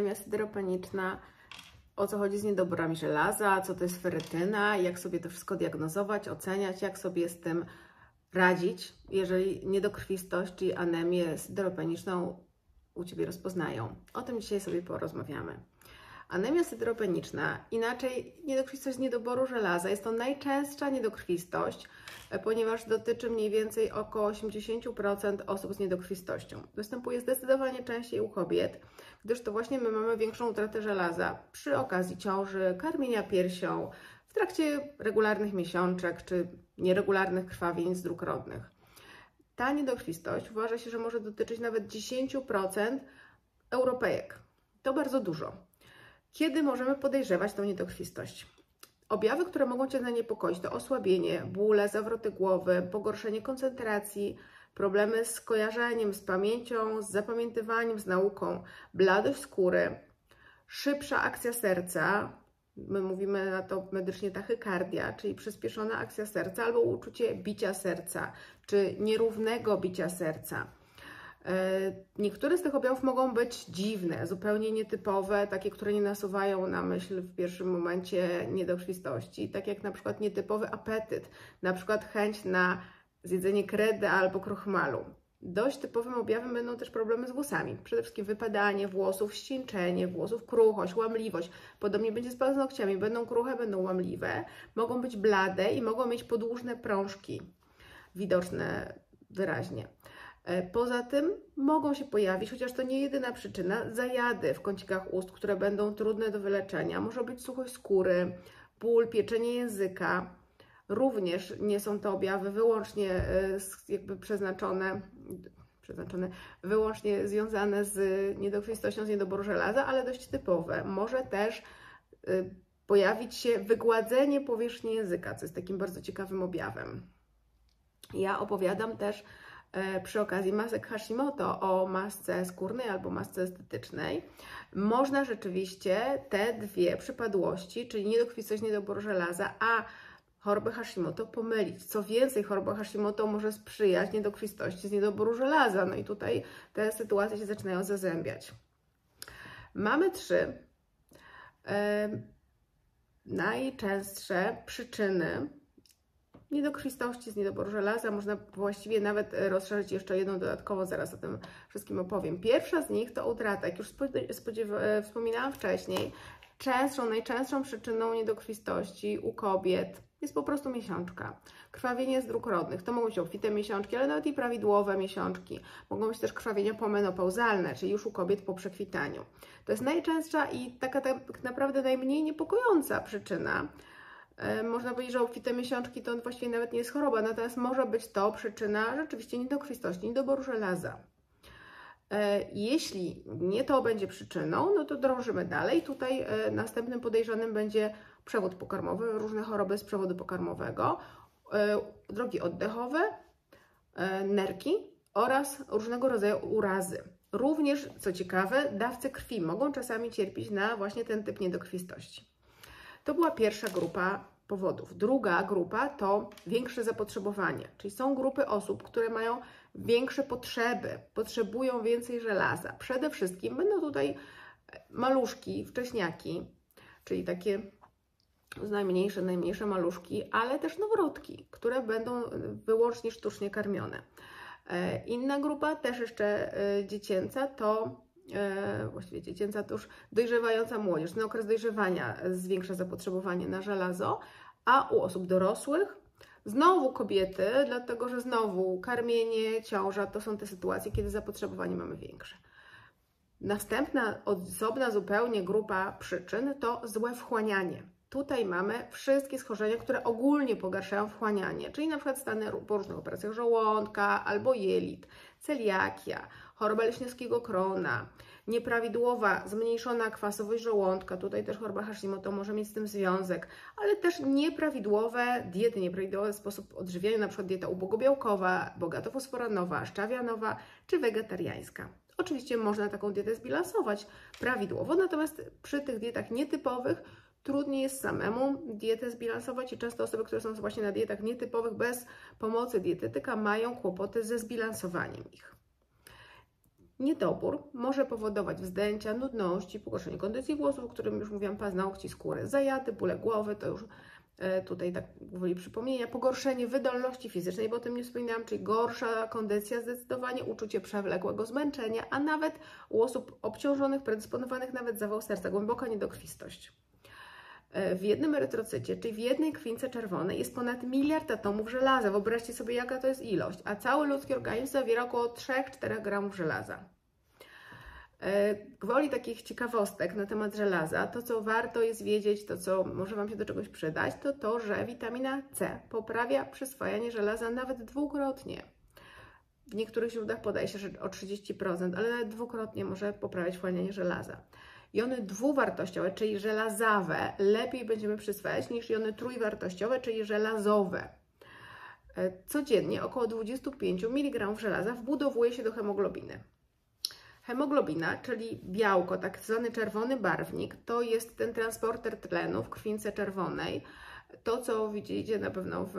anemia syderopeniczna, o co chodzi z niedoborami żelaza, co to jest ferytyna, jak sobie to wszystko diagnozować, oceniać, jak sobie z tym radzić, jeżeli niedokrwistość, czyli anemię syderopeniczną u Ciebie rozpoznają. O tym dzisiaj sobie porozmawiamy. Anemia syderopeniczna, inaczej niedokrwistość z niedoboru żelaza, jest to najczęstsza niedokrwistość, e, ponieważ dotyczy mniej więcej około 80% osób z niedokrwistością. Występuje zdecydowanie częściej u kobiet, gdyż to właśnie my mamy większą utratę żelaza przy okazji ciąży, karmienia piersią, w trakcie regularnych miesiączek czy nieregularnych krwawień z dróg rodnych. Ta niedokrwistość uważa się, że może dotyczyć nawet 10% Europejek. To bardzo dużo. Kiedy możemy podejrzewać tą niedokrwistość? Objawy, które mogą Cię zaniepokoić, to osłabienie, bóle, zawroty głowy, pogorszenie koncentracji, problemy z kojarzeniem, z pamięcią, z zapamiętywaniem, z nauką, bladość skóry, szybsza akcja serca, my mówimy na to medycznie tachykardia, czyli przyspieszona akcja serca albo uczucie bicia serca, czy nierównego bicia serca. E, niektóre z tych objawów mogą być dziwne, zupełnie nietypowe, takie, które nie nasuwają na myśl w pierwszym momencie niedokrwistości, tak jak na przykład nietypowy apetyt, na przykład chęć na zjedzenie kredy albo krochmalu. Dość typowym objawem będą też problemy z włosami. Przede wszystkim wypadanie włosów, ścińczenie włosów, kruchość, łamliwość. Podobnie będzie z paznokciami. Będą kruche, będą łamliwe, mogą być blade i mogą mieć podłużne prążki, widoczne wyraźnie. E, poza tym mogą się pojawić, chociaż to nie jedyna przyczyna, zajady w kącikach ust, które będą trudne do wyleczenia. Może być suchość skóry, ból, pieczenie języka. Również nie są to objawy wyłącznie e, jakby przeznaczone, przeznaczone wyłącznie związane z niedokrwistością, z niedoboru żelaza, ale dość typowe. Może też e, pojawić się wygładzenie powierzchni języka, co jest takim bardzo ciekawym objawem. Ja opowiadam też przy okazji masek Hashimoto o masce skórnej albo masce estetycznej, można rzeczywiście te dwie przypadłości, czyli niedokrwistość, niedobór żelaza, a chorobę Hashimoto pomylić. Co więcej, choroba Hashimoto może sprzyjać niedokrwistości z niedoboru żelaza. No i tutaj te sytuacje się zaczynają zazębiać. Mamy trzy e, najczęstsze przyczyny niedokrwistości z niedoboru żelaza. Można właściwie nawet e, rozszerzyć jeszcze jedną dodatkowo, zaraz o tym wszystkim opowiem. Pierwsza z nich to utrata, jak już e, wspominałam wcześniej, częstszą, najczęstszą przyczyną niedokrwistości u kobiet jest po prostu miesiączka. Krwawienie z dróg rodnych. To mogą być obfite miesiączki, ale nawet i prawidłowe miesiączki. Mogą być też krwawienia pomenopauzalne, czyli już u kobiet po przekwitaniu. To jest najczęstsza i taka tak naprawdę najmniej niepokojąca przyczyna można powiedzieć, że obfite miesiączki to właściwie nawet nie jest choroba, natomiast może być to przyczyna rzeczywiście niedokrwistości, niedoboru żelaza. E, jeśli nie to będzie przyczyną, no to drążymy dalej. Tutaj e, następnym podejrzanym będzie przewód pokarmowy, różne choroby z przewodu pokarmowego, drogi oddechowe, nerki oraz różnego rodzaju urazy. Również, co ciekawe, dawcy krwi mogą czasami cierpieć na właśnie ten typ niedokrwistości. To była pierwsza grupa powodów. Druga grupa to większe zapotrzebowanie, czyli są grupy osób, które mają większe potrzeby, potrzebują więcej żelaza. Przede wszystkim będą tutaj maluszki, wcześniaki, czyli takie najmniejsze, najmniejsze maluszki, ale też noworodki, które będą wyłącznie sztucznie karmione. E, inna grupa, też jeszcze e, dziecięca, to e, właściwie dziecięca to już dojrzewająca młodzież. Ten okres dojrzewania zwiększa zapotrzebowanie na żelazo, a u osób dorosłych znowu kobiety, dlatego że znowu karmienie, ciąża to są te sytuacje, kiedy zapotrzebowanie mamy większe. Następna, osobna zupełnie grupa przyczyn to złe wchłanianie. Tutaj mamy wszystkie schorzenia, które ogólnie pogarszają wchłanianie, czyli na przykład stany po różnych operacjach żołądka albo jelit, celiakia, choroba leśniowskiego krona, nieprawidłowa, zmniejszona kwasowość żołądka, tutaj też choroba Hashimoto może mieć z tym związek, ale też nieprawidłowe diety, nieprawidłowy sposób odżywiania, na przykład dieta ubogobiałkowa, bogatofosforanowa, szczawianowa czy wegetariańska. Oczywiście można taką dietę zbilansować prawidłowo, natomiast przy tych dietach nietypowych trudniej jest samemu dietę zbilansować i często osoby, które są właśnie na dietach nietypowych bez pomocy dietetyka mają kłopoty ze zbilansowaniem ich. Niedobór może powodować wzdęcia, nudności, pogorszenie kondycji włosów, o którym już mówiłam, paznokci, skóry, zajady, bóle głowy, to już e, tutaj tak gwoli przypomnienia, pogorszenie wydolności fizycznej, bo o tym nie wspominałam, czyli gorsza kondycja, zdecydowanie uczucie przewlekłego zmęczenia, a nawet u osób obciążonych, predysponowanych nawet zawał serca, głęboka niedokrwistość. E, w jednym erytrocycie, czyli w jednej krwince czerwonej jest ponad miliard atomów żelaza. Wyobraźcie sobie, jaka to jest ilość. A cały ludzki organizm zawiera około 3-4 gramów żelaza. E, gwoli takich ciekawostek na temat żelaza, to co warto jest wiedzieć, to co może Wam się do czegoś przydać, to to, że witamina C poprawia przyswajanie żelaza nawet dwukrotnie. W niektórych źródłach podaje się, że o 30%, ale nawet dwukrotnie może poprawiać wchłanianie żelaza. Jony dwuwartościowe, czyli żelazawe, lepiej będziemy przyswajać niż jony trójwartościowe, czyli żelazowe. E, codziennie około 25 mg żelaza wbudowuje się do hemoglobiny. Hemoglobina, czyli białko, tak zwany czerwony barwnik, to jest ten transporter tlenu w krwince czerwonej. To, co widzicie na pewno w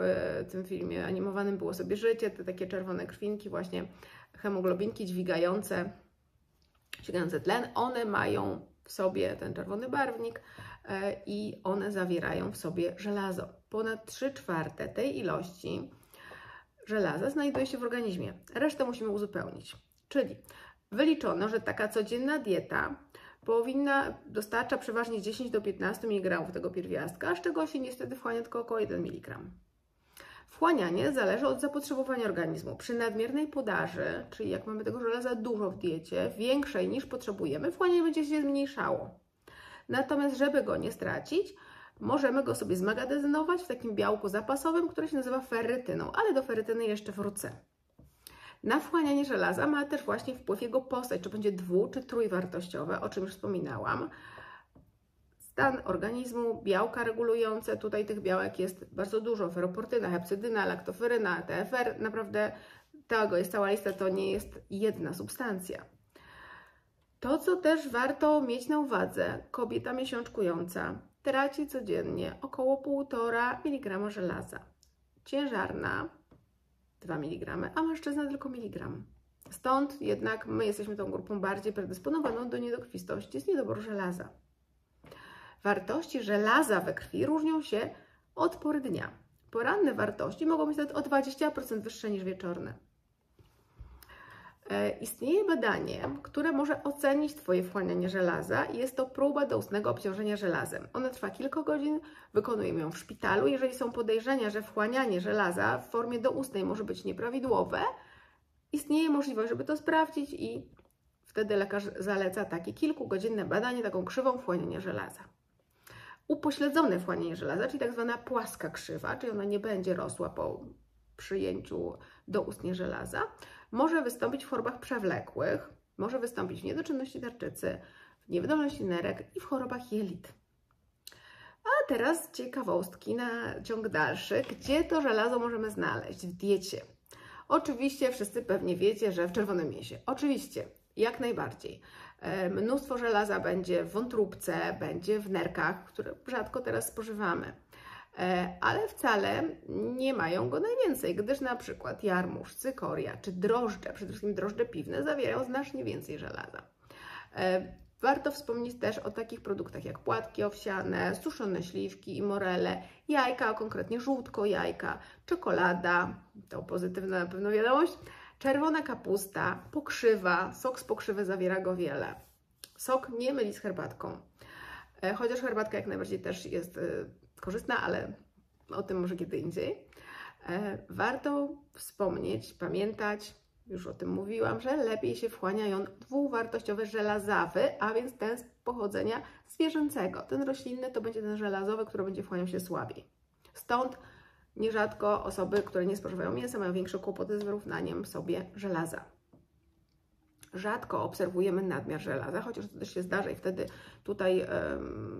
tym filmie animowanym było sobie życie, te takie czerwone krwinki, właśnie hemoglobinki dźwigające, dźwigające tlen, one mają w sobie ten czerwony barwnik e, i one zawierają w sobie żelazo. Ponad 3 czwarte tej ilości żelaza znajduje się w organizmie. Resztę musimy uzupełnić. Czyli wyliczono, że taka codzienna dieta powinna dostarcza przeważnie 10 do 15 mg tego pierwiastka, z czego się niestety wchłania tylko około 1 mg. Wchłanianie zależy od zapotrzebowania organizmu. Przy nadmiernej podaży, czyli jak mamy tego żelaza dużo w diecie, większej niż potrzebujemy, wchłanianie będzie się zmniejszało. Natomiast, żeby go nie stracić, możemy go sobie zmagazynować w takim białku zapasowym, które się nazywa ferrytyną, ale do ferrytyny jeszcze wrócę. Na wchłanianie żelaza ma też właśnie wpływ jego postać, czy będzie dwu, czy trójwartościowe, o czym już wspominałam stan organizmu, białka regulujące. Tutaj tych białek jest bardzo dużo: feroportyna, hepcydyna, laktoferyna, TFR. Naprawdę tego jest cała lista, to nie jest jedna substancja. To, co też warto mieć na uwadze, kobieta miesiączkująca traci codziennie około 1,5 mg żelaza. Ciężarna 2 mg, a mężczyzna tylko miligram. Stąd jednak my jesteśmy tą grupą bardziej predysponowaną do niedokrwistości z niedoboru żelaza. Wartości żelaza we krwi różnią się od pory dnia. Poranne wartości mogą być nawet o 20% wyższe niż wieczorne. E, istnieje badanie, które może ocenić Twoje wchłanianie żelaza. Jest to próba doustnego obciążenia żelazem. Ona trwa kilka godzin, wykonujemy ją w szpitalu. Jeżeli są podejrzenia, że wchłanianie żelaza w formie doustnej może być nieprawidłowe, istnieje możliwość, żeby to sprawdzić i wtedy lekarz zaleca takie kilkugodzinne badanie, taką krzywą wchłaniania żelaza upośledzone wchłanianie żelaza, czyli tak zwana płaska krzywa, czyli ona nie będzie rosła po przyjęciu doustnie żelaza, może wystąpić w chorobach przewlekłych, może wystąpić w niedoczynności tarczycy, w niewydolności nerek i w chorobach jelit. A teraz ciekawostki na ciąg dalszy. Gdzie to żelazo możemy znaleźć? W diecie. Oczywiście wszyscy pewnie wiecie, że w czerwonym mięsie. Oczywiście, jak najbardziej. Mnóstwo żelaza będzie w wątróbce, będzie w nerkach, które rzadko teraz spożywamy. E, ale wcale nie mają go najwięcej, gdyż na przykład jarmuż, cykoria czy drożdże, przede wszystkim drożdże piwne, zawierają znacznie więcej żelaza. E, warto wspomnieć też o takich produktach jak płatki owsiane, suszone śliwki i morele, jajka, konkretnie żółtko jajka, czekolada, to pozytywna na pewno wiadomość, Czerwona kapusta, pokrzywa, sok z pokrzywy zawiera go wiele. Sok nie myli z herbatką, e, chociaż herbatka jak najbardziej też jest e, korzystna, ale o tym może kiedy indziej. E, warto wspomnieć, pamiętać, już o tym mówiłam, że lepiej się wchłaniają dwuwartościowe żelazawy, a więc ten z pochodzenia zwierzęcego. Ten roślinny to będzie ten żelazowy, który będzie wchłaniał się słabiej. Stąd Nierzadko osoby, które nie spożywają mięsa, mają większe kłopoty z wyrównaniem sobie żelaza. Rzadko obserwujemy nadmiar żelaza, chociaż to też się zdarza i wtedy tutaj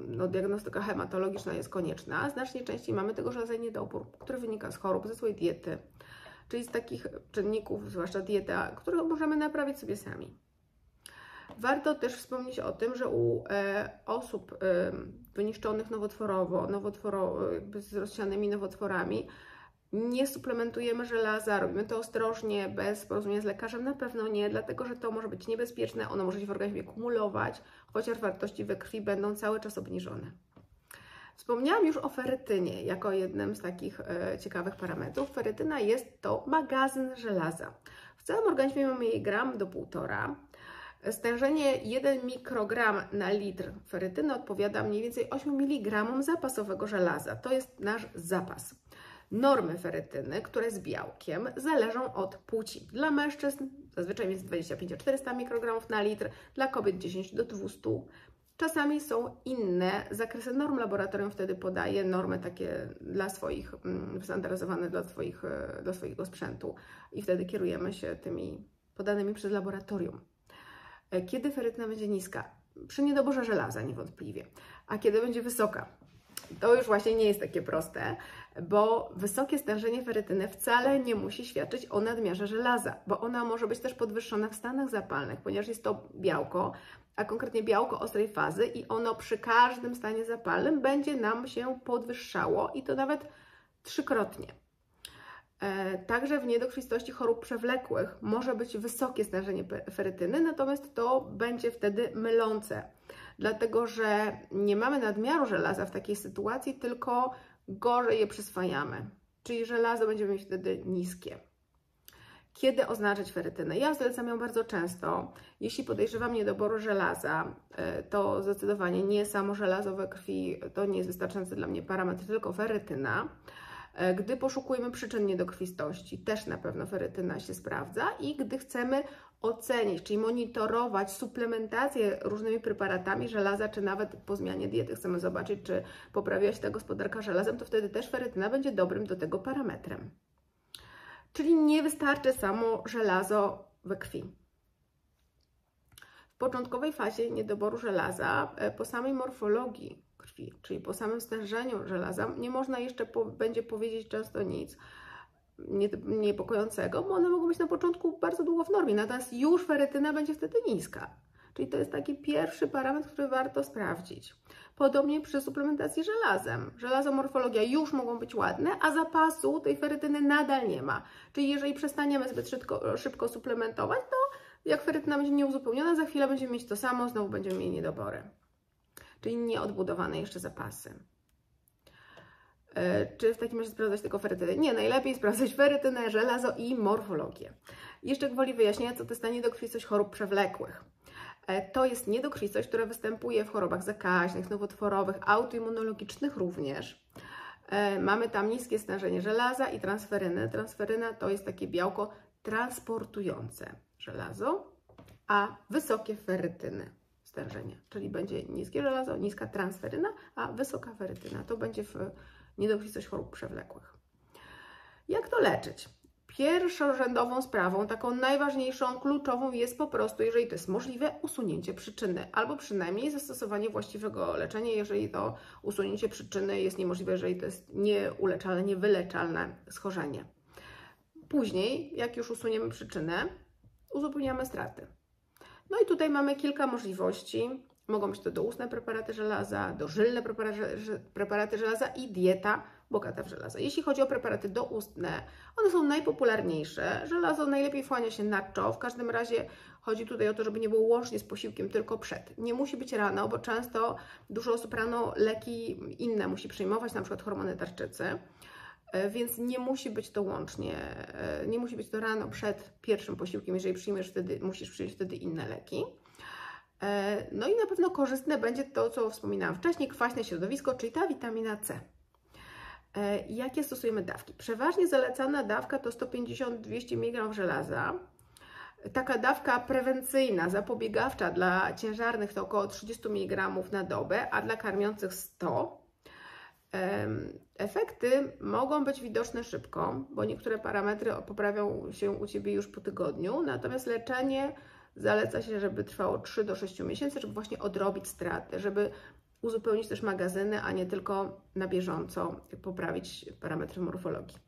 no, diagnostyka hematologiczna jest konieczna. Znacznie częściej mamy tego żelaza niedobór, który wynika z chorób, ze złej diety, czyli z takich czynników, zwłaszcza dieta, które możemy naprawić sobie sami. Warto też wspomnieć o tym, że u e, osób e, wyniszczonych nowotworowo, nowotworo, jakby z rozsianymi nowotworami, Nie suplementujemy żelaza, robimy to ostrożnie, bez porozumienia z lekarzem, na pewno nie, dlatego że to może być niebezpieczne, ono może się w organizmie kumulować, chociaż wartości we krwi będą cały czas obniżone. Wspomniałam już o ferytynie jako jednym z takich e, ciekawych parametrów. Ferytyna jest to magazyn żelaza. W całym organizmie mamy jej gram do półtora. Stężenie 1 mikrogram na litr ferytyny odpowiada mniej więcej 8 mg zapasowego żelaza. To jest nasz zapas. Normy ferytyny, które z białkiem, zależą od płci. Dla mężczyzn zazwyczaj jest 25-400 mikrogramów na litr, dla kobiet 10 do 200. Czasami są inne zakresy norm. Laboratorium wtedy podaje normy takie dla swoich, mm, dla, swoich, e, dla swojego sprzętu i wtedy kierujemy się tymi podanymi przez laboratorium. E, kiedy ferytyna będzie niska? Przy niedoborze żelaza niewątpliwie. A kiedy będzie wysoka? To już właśnie nie jest takie proste, bo wysokie stężenie ferytyny wcale nie musi świadczyć o nadmiarze żelaza, bo ona może być też podwyższona w stanach zapalnych, ponieważ jest to białko, a konkretnie białko ostrej fazy i ono przy każdym stanie zapalnym będzie nam się podwyższało i to nawet trzykrotnie. E, także w niedokrwistości chorób przewlekłych może być wysokie stężenie ferytyny, natomiast to będzie wtedy mylące, dlatego że nie mamy nadmiaru żelaza w takiej sytuacji, tylko gorzej je przyswajamy, czyli żelazo będziemy mieć wtedy niskie. Kiedy oznaczyć ferytynę? Ja zalecam ją bardzo często. Jeśli podejrzewam niedoboru żelaza, e, to zdecydowanie nie samo żelazo we krwi, to nie jest wystarczający dla mnie parametr, tylko ferytyna. E, gdy poszukujemy przyczyn niedokrwistości, też na pewno ferytyna się sprawdza i gdy chcemy ocenić, czyli monitorować suplementację różnymi preparatami żelaza, czy nawet po zmianie diety chcemy zobaczyć, czy poprawiła się ta gospodarka żelazem, to wtedy też ferytyna będzie dobrym do tego parametrem. Czyli nie wystarczy samo żelazo we krwi. W początkowej fazie niedoboru żelaza, e, po samej morfologii krwi, czyli po samym stężeniu żelaza, nie można jeszcze po, będzie powiedzieć często nic niepokojącego, bo one mogą być na początku bardzo długo w normie, natomiast już ferytyna będzie wtedy niska. Czyli to jest taki pierwszy parametr, który warto sprawdzić. Podobnie przy suplementacji żelazem. Żelazomorfologia już mogą być ładne, a zapasu tej ferytyny nadal nie ma. Czyli jeżeli przestaniemy zbyt szybko, szybko suplementować, to jak ferytyna będzie nieuzupełniona, za chwilę będziemy mieć to samo, znowu będziemy mieli niedobory. Czyli nieodbudowane jeszcze zapasy. E, czy w takim razie sprawdzać tylko ferytynę? Nie, najlepiej sprawdzać ferytynę, żelazo i morfologię. Jeszcze gwoli wyjaśnienia, co to jest ta niedokrwistość chorób przewlekłych. E, to jest niedokrwistość, która występuje w chorobach zakaźnych, nowotworowych, autoimmunologicznych również. E, mamy tam niskie stężenie żelaza i transferyny. Transferyna to jest takie białko transportujące żelazo, a wysokie ferytyny stężenie, czyli będzie niskie żelazo, niska transferyna, a wysoka ferytyna. To będzie w niedokrwistość chorób przewlekłych. Jak to leczyć? Pierwszorzędową sprawą, taką najważniejszą, kluczową jest po prostu, jeżeli to jest możliwe, usunięcie przyczyny, albo przynajmniej zastosowanie właściwego leczenia, jeżeli to usunięcie przyczyny jest niemożliwe, jeżeli to jest nieuleczalne, niewyleczalne schorzenie. Później, jak już usuniemy przyczynę, uzupełniamy straty. No i tutaj mamy kilka możliwości. Mogą być to doustne preparaty żelaza, dożylne preparaty żelaza i dieta bogata w żelazo. Jeśli chodzi o preparaty doustne, one są najpopularniejsze. Żelazo najlepiej wchłania się nadczo. W każdym razie chodzi tutaj o to, żeby nie było łącznie z posiłkiem, tylko przed. Nie musi być rano, bo często dużo osób rano leki inne musi przyjmować, na przykład hormony tarczycy. E, więc nie musi być to łącznie, e, nie musi być to rano przed pierwszym posiłkiem, jeżeli przyjmiesz wtedy, musisz przyjąć wtedy inne leki. E, no i na pewno korzystne będzie to, co wspominałam wcześniej, kwaśne środowisko, czyli ta witamina C. Jakie stosujemy dawki? Przeważnie zalecana dawka to 150-200 mg żelaza. Taka dawka prewencyjna, zapobiegawcza dla ciężarnych to około 30 mg na dobę, a dla karmiących 100. Efekty mogą być widoczne szybko, bo niektóre parametry poprawią się u Ciebie już po tygodniu, natomiast leczenie Zaleca się, żeby trwało 3 do 6 miesięcy, żeby właśnie odrobić straty, żeby uzupełnić też magazyny, a nie tylko na bieżąco poprawić parametry morfologii.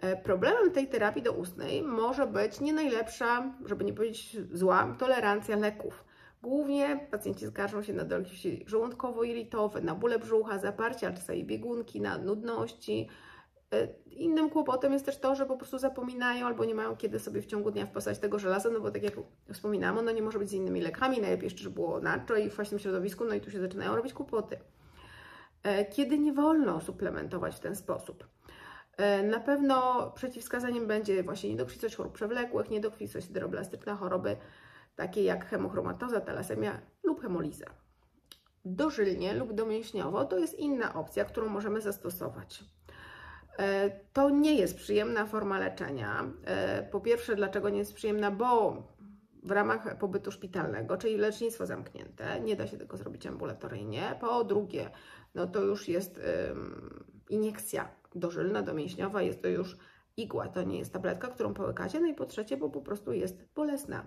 E, problemem tej terapii doustnej może być nie najlepsza, żeby nie powiedzieć zła, tolerancja leków. Głównie pacjenci skarżą się na dolegliwości żołądkowo-jelitowe, na bóle brzucha, zaparcia, czasami biegunki, na nudności, Innym kłopotem jest też to, że po prostu zapominają albo nie mają kiedy sobie w ciągu dnia wpasać tego żelaza, no bo tak jak wspominałam, ono nie może być z innymi lekami, najlepiej jeszcze, żeby było nacho i w własnym środowisku, no i tu się zaczynają robić kłopoty. Kiedy nie wolno suplementować w ten sposób? Na pewno przeciwwskazaniem będzie właśnie niedokrwistość chorób przewlekłych, niedokrwistość hydroblastyczna, choroby takie jak hemochromatoza, talasemia lub hemoliza. Dożylnie lub domięśniowo to jest inna opcja, którą możemy zastosować. E, to nie jest przyjemna forma leczenia. E, po pierwsze, dlaczego nie jest przyjemna? Bo w ramach pobytu szpitalnego, czyli lecznictwo zamknięte, nie da się tego zrobić ambulatoryjnie. Po drugie, no to już jest iniekcja dożylna, domięśniowa, jest to już igła, to nie jest tabletka, którą połykacie. No i po trzecie, bo po prostu jest bolesna.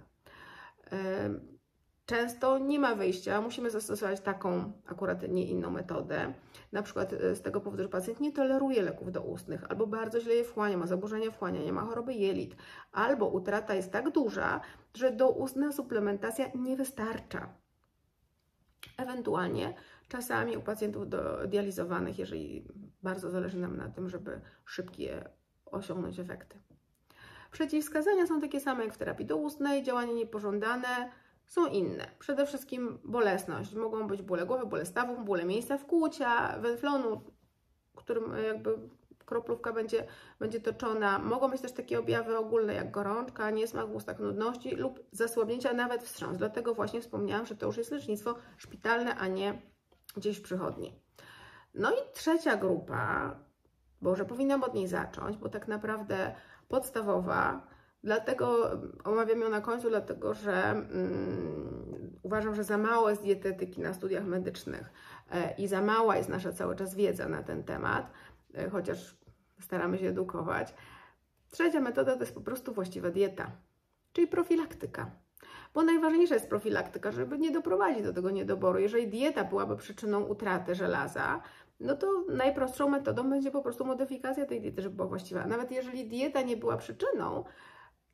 Często nie ma wyjścia, musimy zastosować taką, akurat nie inną metodę. Na przykład e, z tego powodu, że pacjent nie toleruje leków doustnych, albo bardzo źle je wchłania, ma zaburzenia wchłaniania, ma choroby jelit, albo utrata jest tak duża, że doustna suplementacja nie wystarcza. Ewentualnie czasami u pacjentów dializowanych, jeżeli bardzo zależy nam na tym, żeby szybkie osiągnąć efekty. Przeciwwskazania są takie same jak w terapii doustnej, działanie niepożądane są inne. Przede wszystkim bolesność. Mogą być bóle głowy, bóle stawów, bóle miejsca wkłucia, węflonu, którym jakby kroplówka będzie, będzie toczona. Mogą być też takie objawy ogólne jak gorączka, niesmak w ustach, nudności lub zasłabnięcia, nawet wstrząs. Dlatego właśnie wspomniałam, że to już jest lecznictwo szpitalne, a nie gdzieś w przychodni. No i trzecia grupa, bo że powinnam od niej zacząć, bo tak naprawdę podstawowa, dlatego omawiam ją na końcu, dlatego że mm, uważam, że za mało jest dietetyki na studiach medycznych e, i za mała jest nasza cały czas wiedza na ten temat, e, chociaż staramy się edukować. Trzecia metoda to jest po prostu właściwa dieta, czyli profilaktyka. Bo najważniejsza jest profilaktyka, żeby nie doprowadzić do tego niedoboru. Jeżeli dieta byłaby przyczyną utraty żelaza, no to najprostszą metodą będzie po prostu modyfikacja tej diety, żeby była właściwa. Nawet jeżeli dieta nie była przyczyną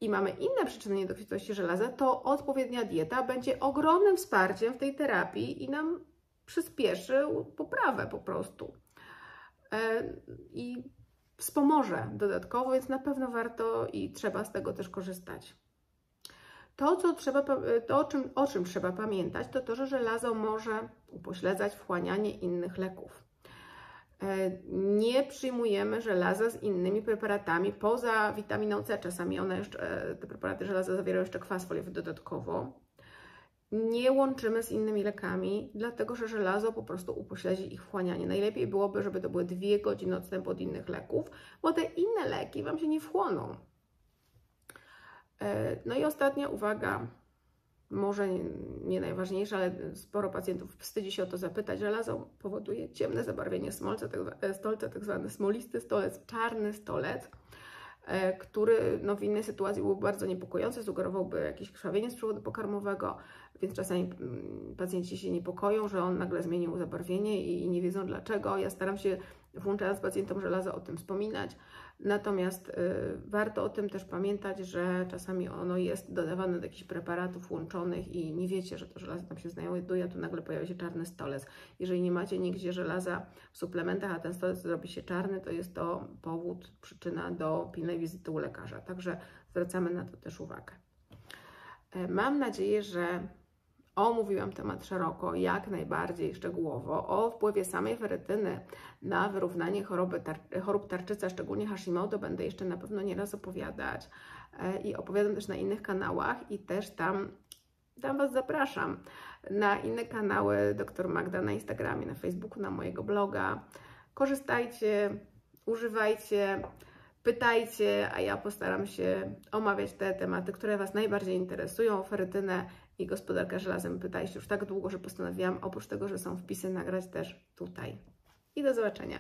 i mamy inne przyczyny niedokwitości żelaza, to odpowiednia dieta będzie ogromnym wsparciem w tej terapii i nam przyspieszy poprawę po prostu. E, I wspomoże dodatkowo, więc na pewno warto i trzeba z tego też korzystać. To, co trzeba, to o, czym, o czym trzeba pamiętać, to to, że żelazo może upośledzać wchłanianie innych leków. E, nie przyjmujemy żelaza z innymi preparatami poza witaminą C. Czasami one jeszcze, e, te preparaty żelaza zawierają jeszcze kwas foliowy dodatkowo. Nie łączymy z innymi lekami, dlatego że żelazo po prostu upośledzi ich wchłanianie. Najlepiej byłoby, żeby to były dwie godziny odstępu od innych leków, bo te inne leki Wam się nie wchłoną. E, no i ostatnia uwaga, może nie najważniejsza, ale sporo pacjentów wstydzi się o to zapytać. Żelazo powoduje ciemne zabarwienie smolca, tak, e, stolca, tak zwany smolisty stolec, czarny stolec, e, który no, w innej sytuacji byłby bardzo niepokojący, sugerowałby jakieś krwawienie z przewodu pokarmowego, więc czasami mm, pacjenci się niepokoją, że on nagle zmienił zabarwienie i nie wiedzą dlaczego. Ja staram się włączając pacjentom żelazo o tym wspominać. Natomiast y, warto o tym też pamiętać, że czasami ono jest dodawane do jakichś preparatów łączonych i nie wiecie, że to żelazo tam się znajduje, tu nagle pojawia się czarny stolec. Jeżeli nie macie nigdzie żelaza w suplementach, a ten stolec zrobi się czarny, to jest to powód, przyczyna do pilnej wizyty u lekarza. Także zwracamy na to też uwagę. E, mam nadzieję, że Omówiłam temat szeroko, jak najbardziej szczegółowo. O wpływie samej ferytyny na wyrównanie choroby tar chorób tarczyca, szczególnie Hashimoto, będę jeszcze na pewno nieraz opowiadać e, i opowiadam też na innych kanałach i też tam, tam Was zapraszam na inne kanały dr Magda na Instagramie, na Facebooku, na mojego bloga. Korzystajcie, używajcie, pytajcie, a ja postaram się omawiać te tematy, które Was najbardziej interesują, ferytynę i gospodarka żelazem. Pytaliście już tak długo, że postanowiłam oprócz tego, że są wpisy, nagrać też tutaj. I do zobaczenia.